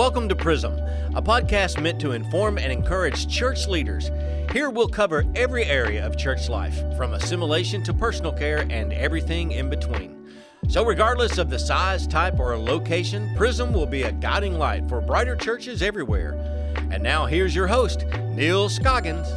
Welcome to Prism, a podcast meant to inform and encourage church leaders. Here we'll cover every area of church life, from assimilation to personal care and everything in between. So, regardless of the size, type, or location, Prism will be a guiding light for brighter churches everywhere. And now here's your host, Neal Scoggins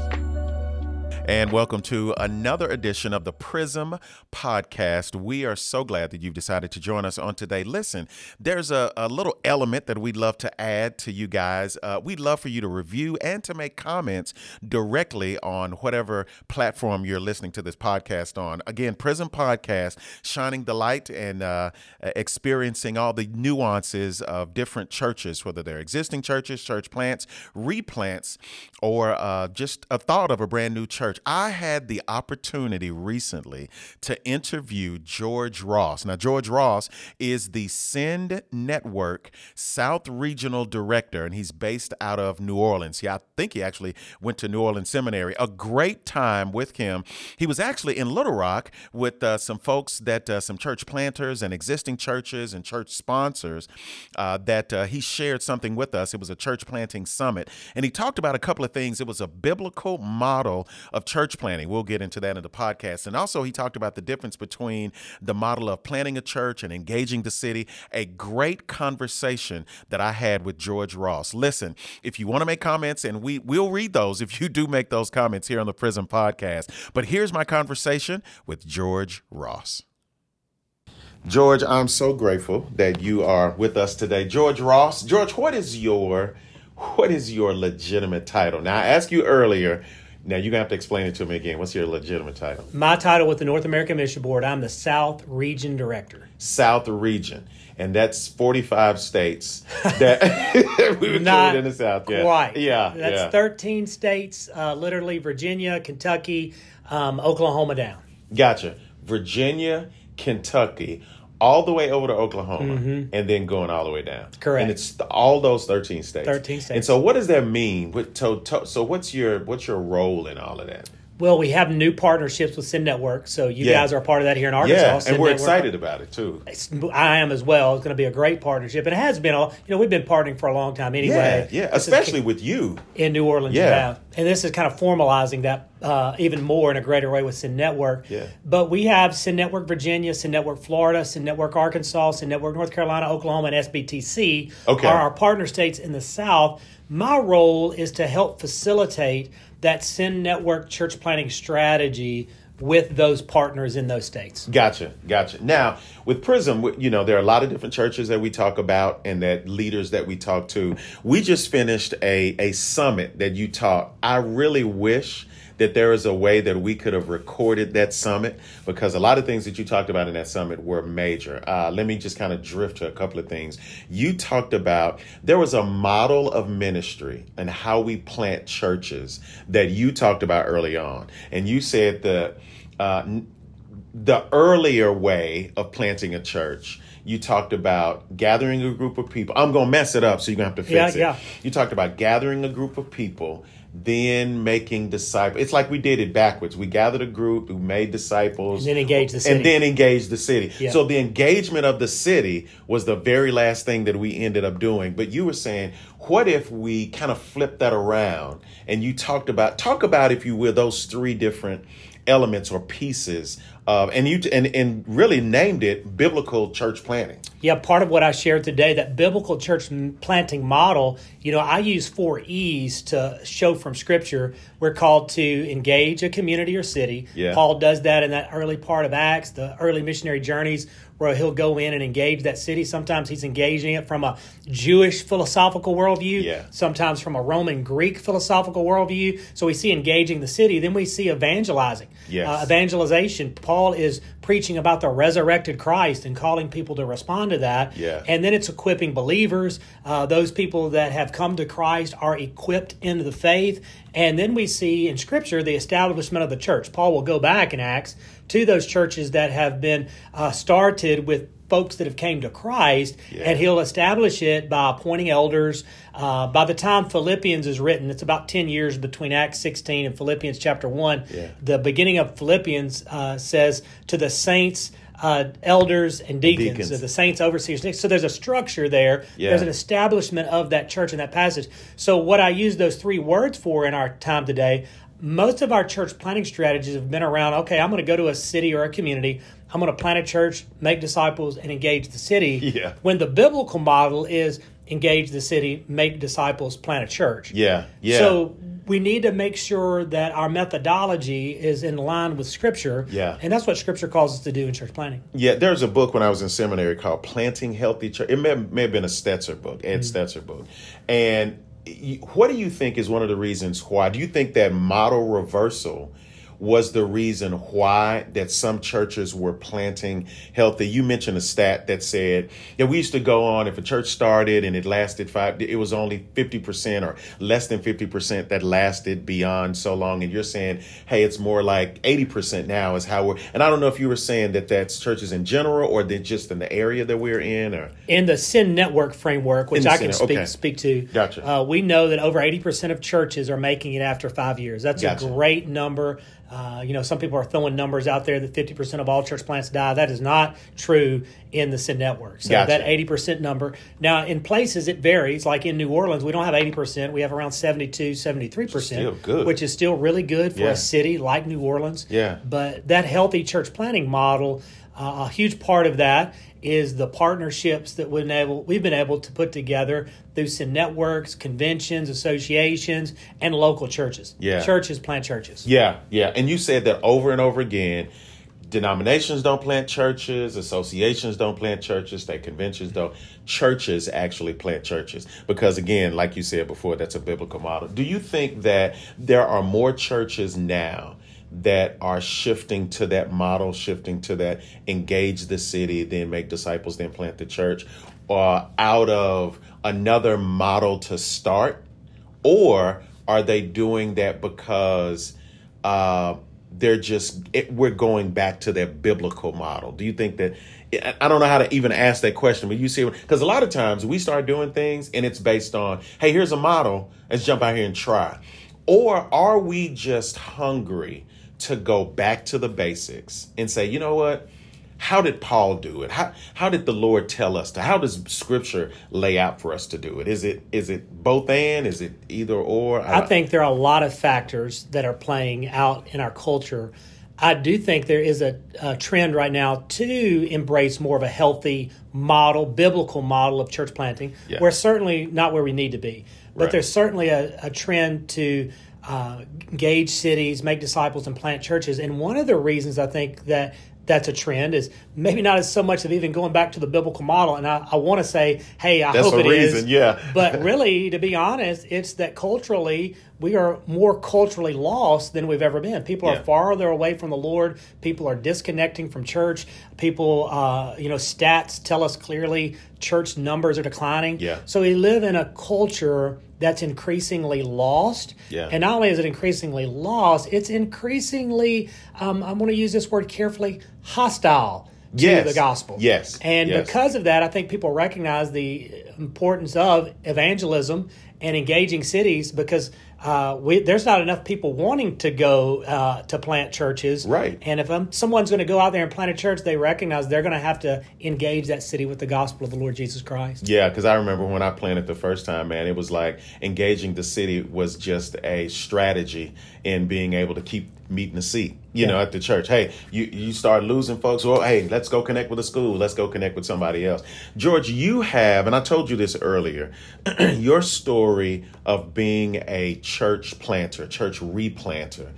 and welcome to another edition of the Prism Podcast. We are so glad that you've decided to join us on today. Listen, there's a, a little element that we'd love to add to you guys. Uh, we'd love for you to review and to make comments directly on whatever platform you're listening to this podcast on. Again, Prism Podcast, shining the light and uh, experiencing all the nuances of different churches, whether they're existing churches, church plants, replants, or uh, just a thought of a brand new church church. I had the opportunity recently to interview George Ross. Now, George Ross is the Send Network South Regional Director, and he's based out of New Orleans. Yeah, I think he actually went to New Orleans Seminary. A great time with him. He was actually in Little Rock with uh, some folks that, uh, some church planters and existing churches and church sponsors uh, that uh, he shared something with us. It was a church planting summit, and he talked about a couple of things. It was a biblical model of of church planting. We'll get into that in the podcast. And also, he talked about the difference between the model of planting a church and engaging the city. A great conversation that I had with George Ross. Listen, if you want to make comments, and we will read those if you do make those comments here on the Prism Podcast. But here's my conversation with George Ross. George, I'm so grateful that you are with us today. George Ross. George, what is your what is your legitimate title? Now I asked you earlier now you're gonna have to explain it to me again. What's your legitimate title? My title with the North American Mission Board, I'm the South Region Director. South Region, and that's 45 states that we Not in the South. Yeah, quite. Yeah, that's yeah. 13 states, uh, literally Virginia, Kentucky, um, Oklahoma down. Gotcha. Virginia, Kentucky, all the way over to Oklahoma mm-hmm. and then going all the way down. Correct. And it's all those 13 states. 13 states. And so what does that mean? So, so what's your what's your role in all of that? Well, we have new partnerships with Send Network, so you yeah. guys are a part of that here in Arkansas. Yeah, and we're Network. excited about it too. I am as well. It's going to be a great partnership, and it has been. A, you know, we've been partnering for a long time anyway. Yeah, yeah. especially with you in New Orleans. Yeah, and this is kind of formalizing that uh, even more in a greater way with Send Network. Yeah. But we have Send Network Virginia, Send Network Florida, Send Network Arkansas, Send Network North Carolina, Oklahoma, and SBTC okay. are our partner states in the South. My role is to help facilitate that Send Network church planting strategy with those partners in those states. Gotcha, gotcha. Now, with Prism, you know, there are a lot of different churches that we talk about and that leaders that we talk to. We just finished a, a summit that you taught. I really wish that there is a way that we could have recorded that summit because a lot of things that you talked about in that summit were major. Uh, let me just kind of drift to a couple of things. You talked about there was a model of ministry and how we plant churches that you talked about early on. And you said that uh, the earlier way of planting a church you talked about gathering a group of people. I'm going to mess it up, so you're going to have to fix yeah, it. Yeah. You talked about gathering a group of people then making disciples. It's like we did it backwards. We gathered a group who made disciples, and then engaged the city, and then engaged the city. Yeah. So the engagement of the city was the very last thing that we ended up doing. But you were saying, what if we kind of flip that around and you talked about talk about, if you will, those three different elements or pieces uh, and you and and really named it biblical church planting. Yeah, part of what I shared today, that biblical church planting model. You know, I use four E's to show from Scripture. We're called to engage a community or city. Yeah. Paul does that in that early part of Acts, the early missionary journeys where he'll go in and engage that city. Sometimes he's engaging it from a Jewish philosophical worldview, yeah. sometimes from a Roman Greek philosophical worldview. So we see engaging the city. Then we see evangelizing, yes. uh, evangelization. Paul is preaching about the resurrected Christ and calling people to respond to that. Yeah. And then it's equipping believers. Uh, those people that have come to Christ are equipped into the faith. And then we see in Scripture the establishment of the church. Paul will go back in Acts to those churches that have been uh, started with folks that have came to Christ, yeah. and he'll establish it by appointing elders. Uh, by the time Philippians is written, it's about 10 years between Acts 16 and Philippians chapter 1. Yeah. The beginning of Philippians uh, says, To the saints uh, elders and deacons, Deacons. so the saints, overseers. So there's a structure there. Yeah. There's an establishment of that church in that passage. So what I use those three words for in our time today, most of our church planting strategies have been around. Okay, I'm going to go to a city or a community. I'm going to plant a church, make disciples, and engage the city. Yeah. When the biblical model is engage the city, make disciples, plant a church. Yeah, yeah. So we need to make sure that our methodology is in line with Scripture. Yeah. And that's what Scripture calls us to do in church planting. Yeah, there's a book when I was in seminary called Planting Healthy Church. It may, may have been a Stetzer book, Ed mm-hmm. Stetzer book. And what do you think is one of the reasons why? Do you think that model reversal was the reason why that some churches were planting healthy? You mentioned a stat that said, yeah, we used to go on if a church started and it lasted five, it was only 50% or less than 50% that lasted beyond so long. And you're saying, hey, it's more like 80% now is how we're, and I don't know if you were saying that that's churches in general or that just in the area that we're in or. In the Send Network framework, which I can speak okay. speak to, Gotcha. uh, we know that over 80% of churches are making it after five years. That's Gotcha. a great number. Uh, you know, some people are throwing numbers out there that 50% of all church plants die. That is not true in the Send Network. So Gotcha. that 80% number. Now, in places it varies. Like in New Orleans, we don't have 80%. We have around 72, 73%. Still good. Which is still really good for Yeah. a city like New Orleans. Yeah. But that healthy church planting model, uh, a huge part of that is the partnerships that we've been able, we've been able to put together through some networks, conventions, associations, and local churches. Yeah. Churches plant churches. Yeah, yeah. And you said that over and over again. Denominations don't plant churches, associations don't plant churches, state conventions don't. Churches actually plant churches because, again, like you said before, that's a biblical model. Do you think that there are more churches now that are shifting to that model, shifting to that engage the city, then make disciples, then plant the church, or out of another model to start? or are they doing that because uh, they're just it, we're going back to their biblical model do you think that I- don't know how to even ask that question but you see because a lot of times we start doing things and it's based on hey here's a model let's jump out here and try or are we just hungry to go back to the basics and say you know what how did Paul do it? How how did the Lord tell us to? How does Scripture lay out for us to do it? Is it is it both and? Is it either or? I think there are a lot of factors that are playing out in our culture. I do think there is a, a trend right now to embrace more of a healthy model, biblical model of church planting. Yeah. We're certainly not where we need to be, but Right. there's certainly a, a trend to uh, engage cities, make disciples, and plant churches. And one of the reasons I think that that's a trend is maybe not as so much of even going back to the biblical model. And I, I want to say, hey, I That's hope it is. reason, yeah. but really, to be honest, it's that culturally we are more culturally lost than we've ever been. People Yeah. are farther away from the Lord. People are disconnecting from church. People, uh, you know, stats tell us clearly church numbers are declining. Yeah. So we live in a culture that's increasingly lost. Yeah. And not only is it increasingly lost, it's increasingly, um, I'm going to use this word carefully, hostile to Yes. the gospel. Yes. And Yes. because of that, I think people recognize the importance of evangelism and engaging cities because uh, we, there's not enough people wanting to go uh, to plant churches. Right. And if um, someone's going to go out there and plant a church, they recognize they're going to have to engage that city with the gospel of the Lord Jesus Christ. Yeah, because I remember when I planted the first time, man, it was like engaging the city was just a strategy in being able to keep meeting the seat, you know, at the church. Hey, you, you start losing folks. Well, hey, let's go connect with a school. Let's go connect with somebody else. George, you have, and I told you this earlier, your story of being a church planter, church replanter,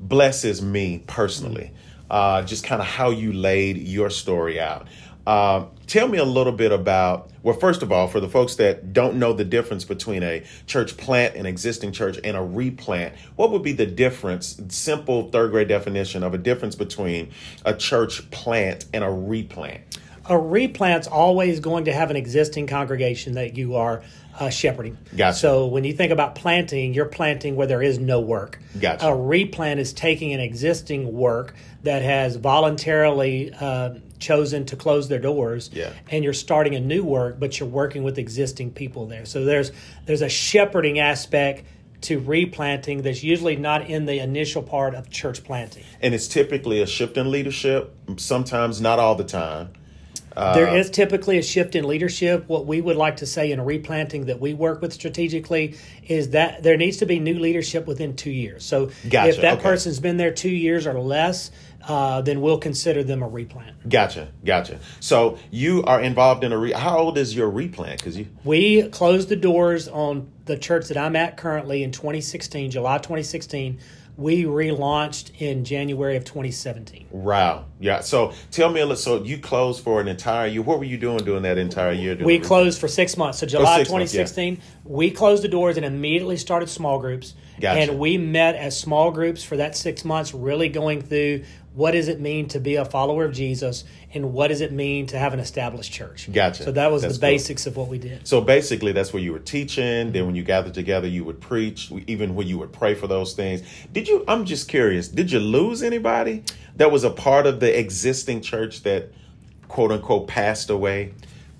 blesses me personally. Uh, just kind of how you laid your story out. Uh, tell me a little bit about, well, first of all, for the folks that don't know the difference between a church plant, an existing church, and a replant, what would be the difference, simple third grade definition of a difference between a church plant and a replant? A replant's always going to have an existing congregation that you are uh, shepherding. Gotcha. So when you think about planting, you're planting where there is no work. Gotcha. A replant is taking an existing work that has voluntarily uh, chosen to close their doors, Yeah. and you're starting a new work, but you're working with existing people there. So there's there's a shepherding aspect to replanting that's usually not in the initial part of church planting. And it's typically a shift in leadership, sometimes not all the time. Uh, there is typically a shift in leadership. What we would like to say in a replanting that we work with strategically is that there needs to be new leadership within two years. So gotcha. if that okay. person's been there two years or less, uh, then we'll consider them a replant. Gotcha, gotcha. So you are involved in a re. How old is your replant? Because you we closed the doors on the church that I'm at currently in 2016, July 2016 we relaunched in January of 2017. Wow. Yeah. So tell me a little. So you closed for an entire year. What were you doing during that entire year? We closed for six months. So oh, July 2016, months, yeah. we closed the doors and immediately started small groups. Gotcha. And we met as small groups for that six months, really going through what does it mean to be a follower of Jesus and what does it mean to have an established church. Gotcha. So that was that's the basics cool. of what we did. So basically, that's where you were teaching. Then when you gathered together, you would preach, even when you would pray for those things. Did you, I'm just curious, did you lose anybody that was a part of the existing church that quote unquote passed away?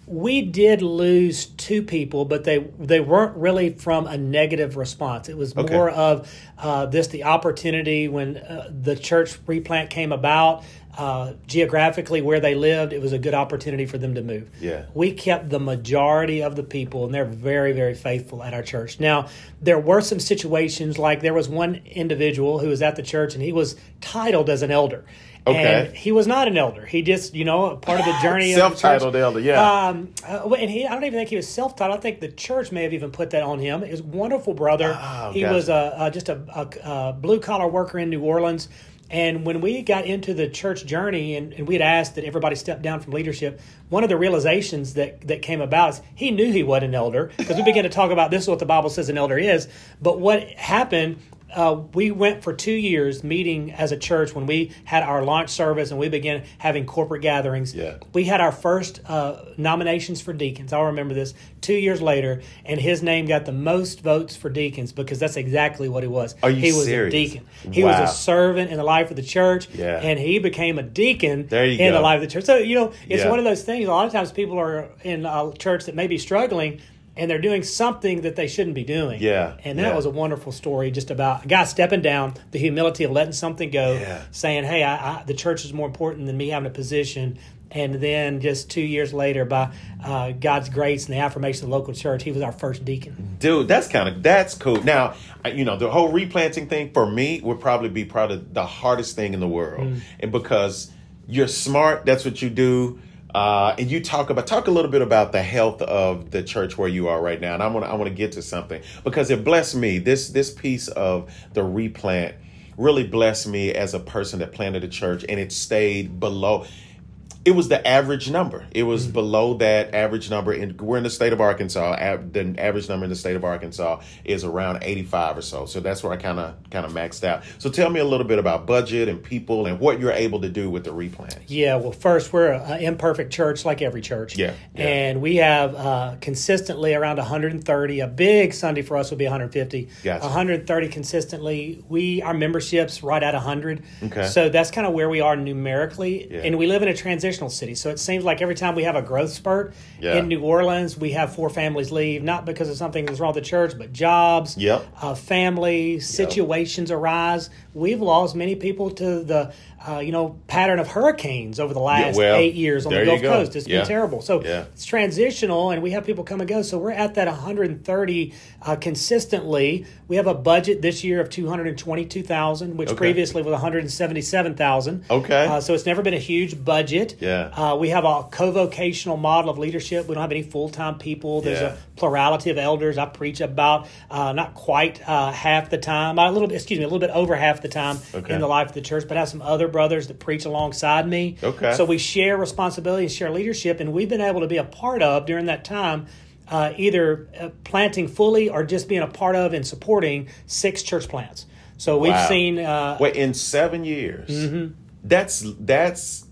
We did lose two people, but they they weren't really from a negative response. It was okay. more of uh, this the opportunity when uh, the church replant came about. Uh, geographically, where they lived, it was a good opportunity for them to move. Yeah, we kept the majority of the people, and they're very very faithful at our church. Now, there were some situations like there was one individual who was at the church, and he was titled as an elder Okay. And he was not an elder. He just, you know, part of the journey. Of self-titled the elder, yeah. Um, uh, and he, I don't even think he was self-titled. I think the church may have even put that on him. His wonderful brother. Oh, he gotcha. was a, a just a, a, a blue collar worker in New Orleans. And when we got into the church journey and, and we had asked that everybody step down from leadership, one of the realizations that, that came about is he knew he wasn't an elder because we began to talk about this is what the Bible says an elder is. But what happened uh, we went for two years meeting as a church when we had our launch service and we began having corporate gatherings. Yeah. We had our first uh, nominations for deacons. I'll remember this two years later, and his name got the most votes for deacons because that's exactly what he was. Are you he was serious? a deacon. He wow. was a servant in the life of the church, yeah. and he became a deacon in go. the life of the church. So, you know, it's yeah. one of those things. A lot of times people are in a church that may be struggling and they're doing something that they shouldn't be doing. Yeah. And that yeah. was a wonderful story just about a guy stepping down, the humility of letting something go, yeah. saying, hey, I, I, the church is more important than me having a position. And then just two years later, by uh, God's grace and the affirmation of the local church, he was our first deacon. Dude, that's kind of that's cool. Now, you know, the whole replanting thing for me would probably be probably the hardest thing in the world, mm. and because you're smart, that's what you do. Uh, and you talk about talk a little bit about the health of the church where you are right now, and I want I want to get to something because it blessed me. This this piece of the replant really blessed me as a person that planted a church, and it stayed below it was the average number. It was mm-hmm. below that average number. And we're in the state of Arkansas. the average number in the state of Arkansas is around 85 or so. So that's where I kind of kind of maxed out. So tell me a little bit about budget and people and what you're able to do with the replant. Yeah, well, first we're an imperfect church like every church. Yeah, yeah. and we have uh, consistently around 130. A big Sunday for us would be 150. Gotcha. 130 consistently. We our memberships right at 100. Okay. So that's kind of where we are numerically, yeah. and we live in a transition city. So it seems like every time we have a growth spurt yeah. in New Orleans, we have four families leave, not because of something that's wrong with the church, but jobs, yep. uh, family, situations yep. arise. We've lost many people to the uh, you know pattern of hurricanes over the last yeah, well, eight years on the Gulf Coast. It's yeah. been terrible. So yeah. it's transitional, and we have people come and go. So we're at that 130 uh, consistently. We have a budget this year of 222,000, which okay. previously was 177,000. Okay. Uh, so it's never been a huge budget. Yeah. Uh, we have a co-vocational model of leadership. We don't have any full-time people. There's a plurality of elders. I preach about uh, not quite uh, half the time, a little bit, excuse me, a little bit over half the time okay. in the life of the church, but I have some other brothers that preach alongside me. Okay. So we share responsibility and share leadership, and we've been able to be a part of during that time. Uh, either uh, planting fully or just being a part of and supporting six church plants. So we've wow. seen. Uh, well, in seven years, mm-hmm. that's that's.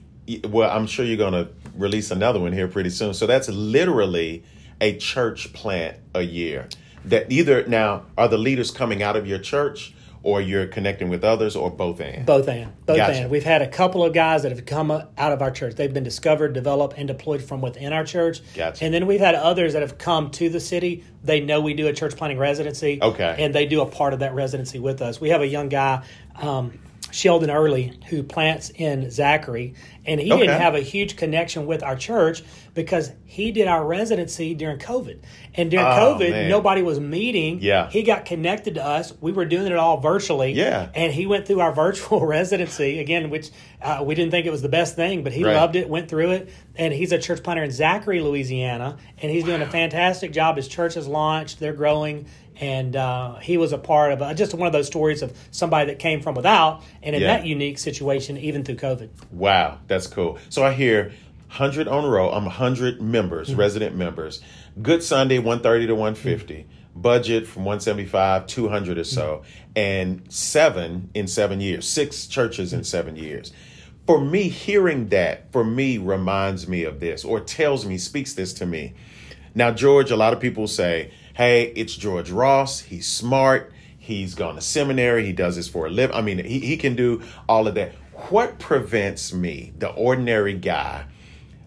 Well, I'm sure you're going to release another one here pretty soon. So that's literally a church plant a year. That either now are the leaders coming out of your church or you're connecting with others, or both and? Both and both Gotcha. and. We've had a couple of guys that have come out of our church. They've been discovered, developed, and deployed from within our church. Gotcha. And then we've had others that have come to the city. They know we do a church planting residency. Okay. And they do a part of that residency with us. We have a young guy. Um, Sheldon Early, who plants in Zachary, and he Okay. didn't have a huge connection with our church because he did our residency during COVID. And during Oh, COVID, man. nobody was meeting. Yeah. He got connected to us. We were doing it all virtually. Yeah. And he went through our virtual residency again, which uh, we didn't think it was the best thing, but he Right. loved it, went through it. And he's a church planter in Zachary, Louisiana, and he's doing a fantastic job. His church has launched, they're growing. And uh, he was a part of uh, just one of those stories of somebody that came from without, and in Yeah. that unique situation, even through COVID. Wow, that's cool. So I hear 100 on row. I'm 100 members, mm-hmm. resident members. Good Sunday, 130 to 150. Mm-hmm. Budget from 175, 200 or so. Mm-hmm. And seven in seven years, six churches in seven years. For me, hearing that, for me, reminds me of this or tells me, speaks this to me. Now, George, a lot of people say, hey, it's George Ross. He's smart. He's gone to seminary. He does this for a living. I mean, he, he can do all of that. What prevents me, the ordinary guy,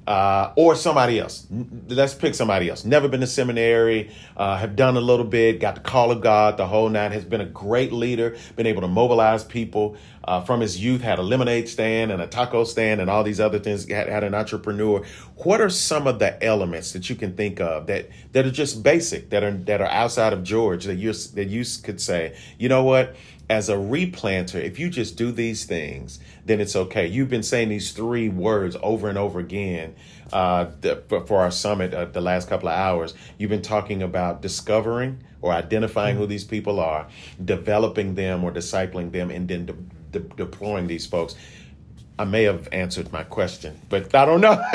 uh, or somebody else? Let's pick somebody else. Never been to seminary, uh, have done a little bit, got the call of God, the whole nine, has been a great leader, been able to mobilize people uh, from his youth, had a lemonade stand and a taco stand and all these other things, had, had an entrepreneur. What are some of the elements that you can think of that, that are just basic, that are, that are outside of George, that you, that you could say, you know what? As a replanter, if you just do these things, then it's okay. You've been saying these three words over and over again uh, for, for our summit uh, the last couple of hours. You've been talking about discovering or identifying who these people are, developing them or discipling them, and then de- de- deploying these folks. I may have answered my question, but I don't know.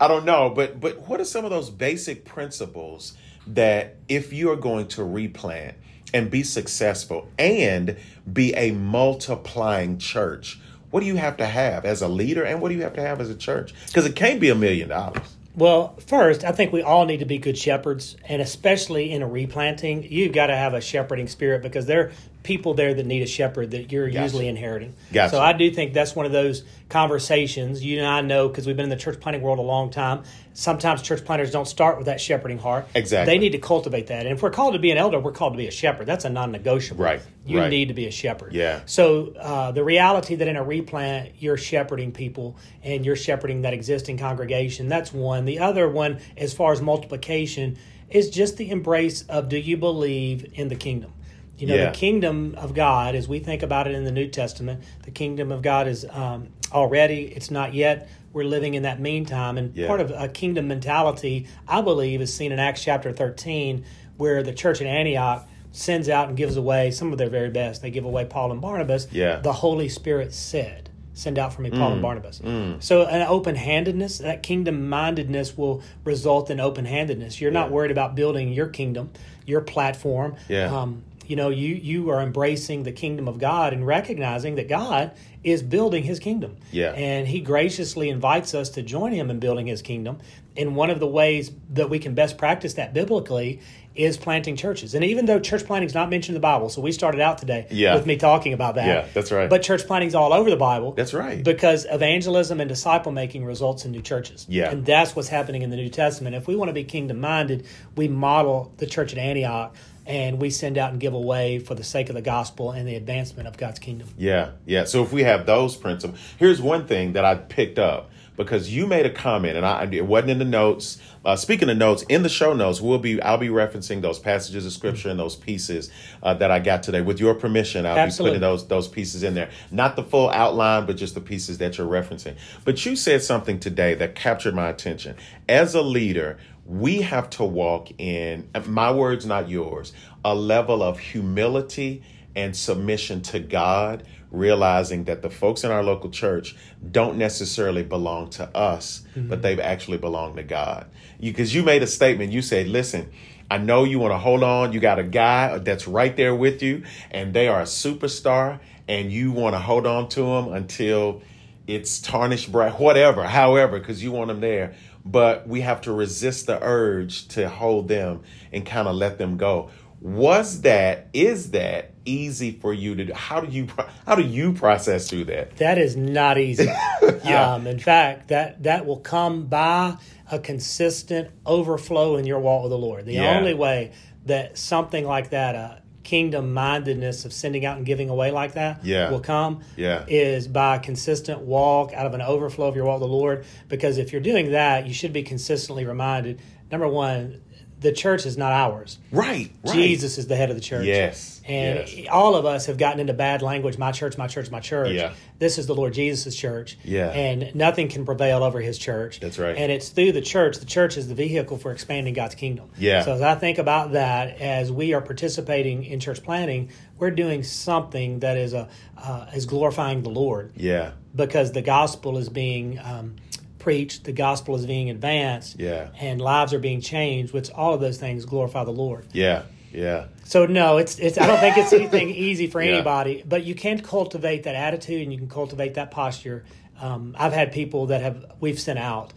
I don't know. But but what are some of those basic principles that if you are going to replant and be successful and be a multiplying church, what do you have to have as a leader and what do you have to have as a church? Because it can't be a million dollars. Well, first, I think we all need to be good shepherds, and especially in a replanting, you've got to have a shepherding spirit because there people there that need a shepherd that you're Gotcha. usually inheriting. Gotcha. So I do think that's one of those conversations. You and I know because we've been in the church planting world a long time. Sometimes church planters don't start with that shepherding heart. Exactly. They need to cultivate that. And if we're called to be an elder, we're called to be a shepherd. That's a non-negotiable. Right, You right. need to be a shepherd. Yeah. So uh, the reality that in a replant you're shepherding people and you're shepherding that existing congregation. That's one. The other one, as far as multiplication, is just the embrace of do you believe in the kingdom? You know, Yeah. the kingdom of God, as we think about it in the New Testament, the kingdom of God is um, already, it's not yet. We're living in that meantime. And Yeah. part of a kingdom mentality, I believe, is seen in Acts chapter 13, where the church in Antioch sends out and gives away some of their very best. They give away Paul and Barnabas. Yeah. The Holy Spirit said, Send out for me Paul and Barnabas. So, an open handedness, that kingdom mindedness will result in open handedness. You're not worried about building your kingdom, your platform. Yeah. Um, you know, you you are embracing the kingdom of God and recognizing that God is building His kingdom. Yeah. And He graciously invites us to join Him in building His kingdom. And one of the ways that we can best practice that biblically is planting churches. And even though church planting is not mentioned in the Bible, so we started out today Yeah. with me talking about that. Yeah, that's right. But church planting is all over the Bible. That's right. Because evangelism and disciple making results in new churches. Yeah. And that's what's happening in the New Testament. If we want to be kingdom minded, we model the church at Antioch and we send out and give away for the sake of the gospel and the advancement of God's kingdom. Yeah, yeah. So if we have those principles, here's one thing that I picked up because you made a comment, and I it wasn't in the notes. Uh, speaking of notes, in the show notes, we'll be I'll be referencing those passages of scripture and those pieces uh, that I got today. With your permission, I'll Absolutely. be putting those those pieces in there. Not the full outline, but just the pieces that you're referencing. But you said something today that captured my attention. As a leader, we have to walk in my words, not yours, a level of humility and submission to God, realizing that the folks in our local church don't necessarily belong to us, but mm-hmm. they've actually belonged to God. Because you, made a statement, you said, listen, I know you want to hold on. You got a guy that's right there with you, and they are a superstar, and you want to hold on to them until it's tarnished bright, whatever, however, because you want them there. But we have to resist the urge to hold them and kind of let them go. Was that is that easy for you to do? How do you how do you process through that? That is not easy. yeah. Um, in fact, that that will come by a consistent overflow in your walk with the Lord. The Yeah. only way that something like that, a kingdom mindedness of sending out and giving away like that, Yeah. will come, Yeah. is by a consistent walk out of an overflow of your walk with the Lord. Because if you're doing that, you should be consistently reminded. Number one, the church is not ours. Right, right. Jesus is the head of the church. Yes, And yes. all of us have gotten into bad language my church, my church, my church. Yeah. This is the Lord Jesus' church. Yeah. And nothing can prevail over his church. That's right. And it's through the church. The church is the vehicle for expanding God's kingdom. Yeah. So as I think about that, as we are participating in church planting, we're doing something that is a uh, is glorifying the Lord Yeah, because the gospel is being um, preached, the gospel is being advanced, Yeah. and lives are being changed, which all of those things glorify the Lord. yeah, yeah. So no, it's it's. I don't think it's anything easy for Yeah. anybody, but you can cultivate that attitude and you can cultivate that posture. Um, I've had people that have we've sent out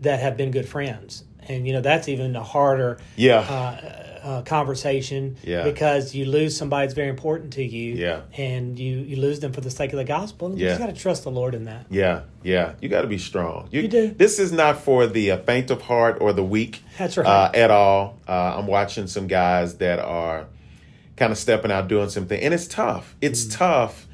that have been good friends, and you know that's even a harder Yeah. uh, uh, conversation Yeah. because you lose somebody that's very important to you, Yeah. and you you lose them for the sake of the gospel. And you Yeah. just got to trust the Lord in that. Yeah, yeah. You got to be strong. You do. This is not for the uh, faint of heart or the weak. That's right. Uh, at all. Uh, I'm watching some guys that are kind of stepping out doing something, and it's tough. It's Mm. tough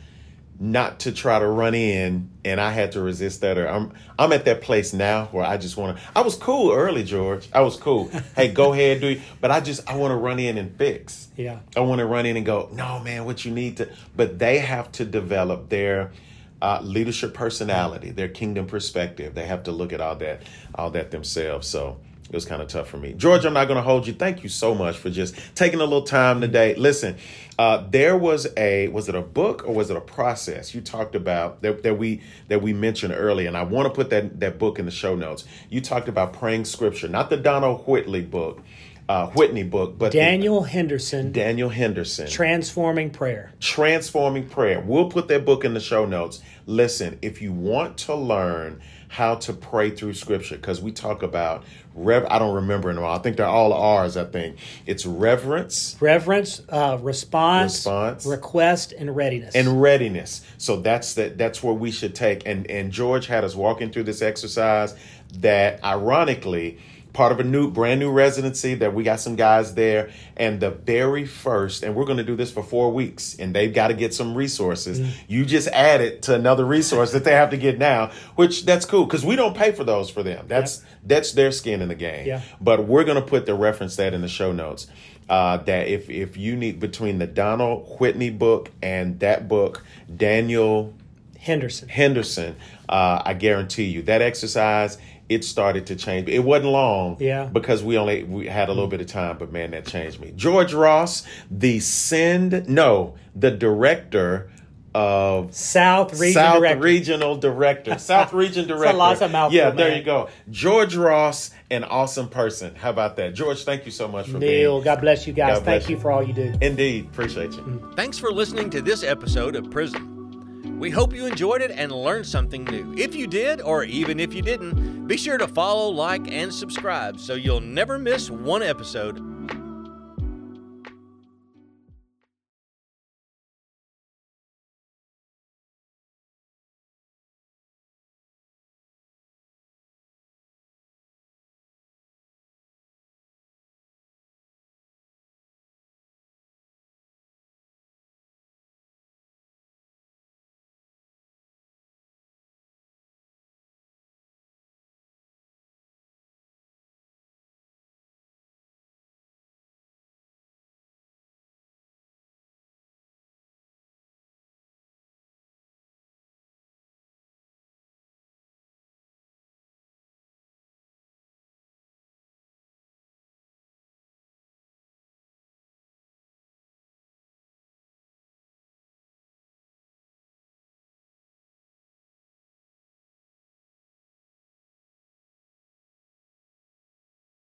not to try to run in, and I had to resist that. Or I'm I'm at that place now where I just want to. I was cool early, George. I was cool. hey, go ahead, do it. But I just I want to run in and fix. Yeah. I want to run in and go, no, man, what you need to, but they have to develop their uh, leadership personality, their kingdom perspective. They have to look at all that, all that themselves. So it was kind of tough for me. George, I'm not going to hold you. Thank you so much for just taking a little time today. Listen, uh, there was a, was it a book or was it a process you talked about that, that we, that we mentioned earlier? And I want to put that, that book in the show notes. You talked about praying scripture, not the Donald Whitley book, uh, Whitney book, but the- Daniel Henderson, Daniel Henderson. transforming prayer. Transforming Prayer. We'll put that book in the show notes. Listen, if you want to learn how to pray through scripture, because we talk about rev I don't remember them all. I think they're all ours, I think. It's reverence Reverence, uh, response, Response. request, and readiness. and readiness. So that's that that's where we should take. And and George had us walking through this exercise that ironically part of a new brand new residency that we got some guys there. And the very first and we're going to do this for four weeks and they've got to get some resources. You just add it to another resource that they have to get now which that's cool because we don't pay for those for them. That's that's their skin in the game. Yeah. but we're going to put the reference that in the show notes uh, that if if you need between the Donald Whitney book and that book, Daniel Henderson. Henderson, uh, I guarantee you that exercise it started to change. It wasn't long, Yeah. because we only we had a little bit of time, but man, that changed me. George Ross, the send no, the director of South Region South Director. Regional Director, South Region Director. lots of mouthful, Yeah, there man. you go. George Ross, an awesome person. How about that, George? Thank you so much for Neal, being. God bless you guys. God bless Thank you. you for all you do. Indeed, appreciate you. Thanks for listening to this episode of Prism. We hope you enjoyed it and learned something new. If you did, or even if you didn't, be sure to follow, like, and subscribe so you'll never miss one episode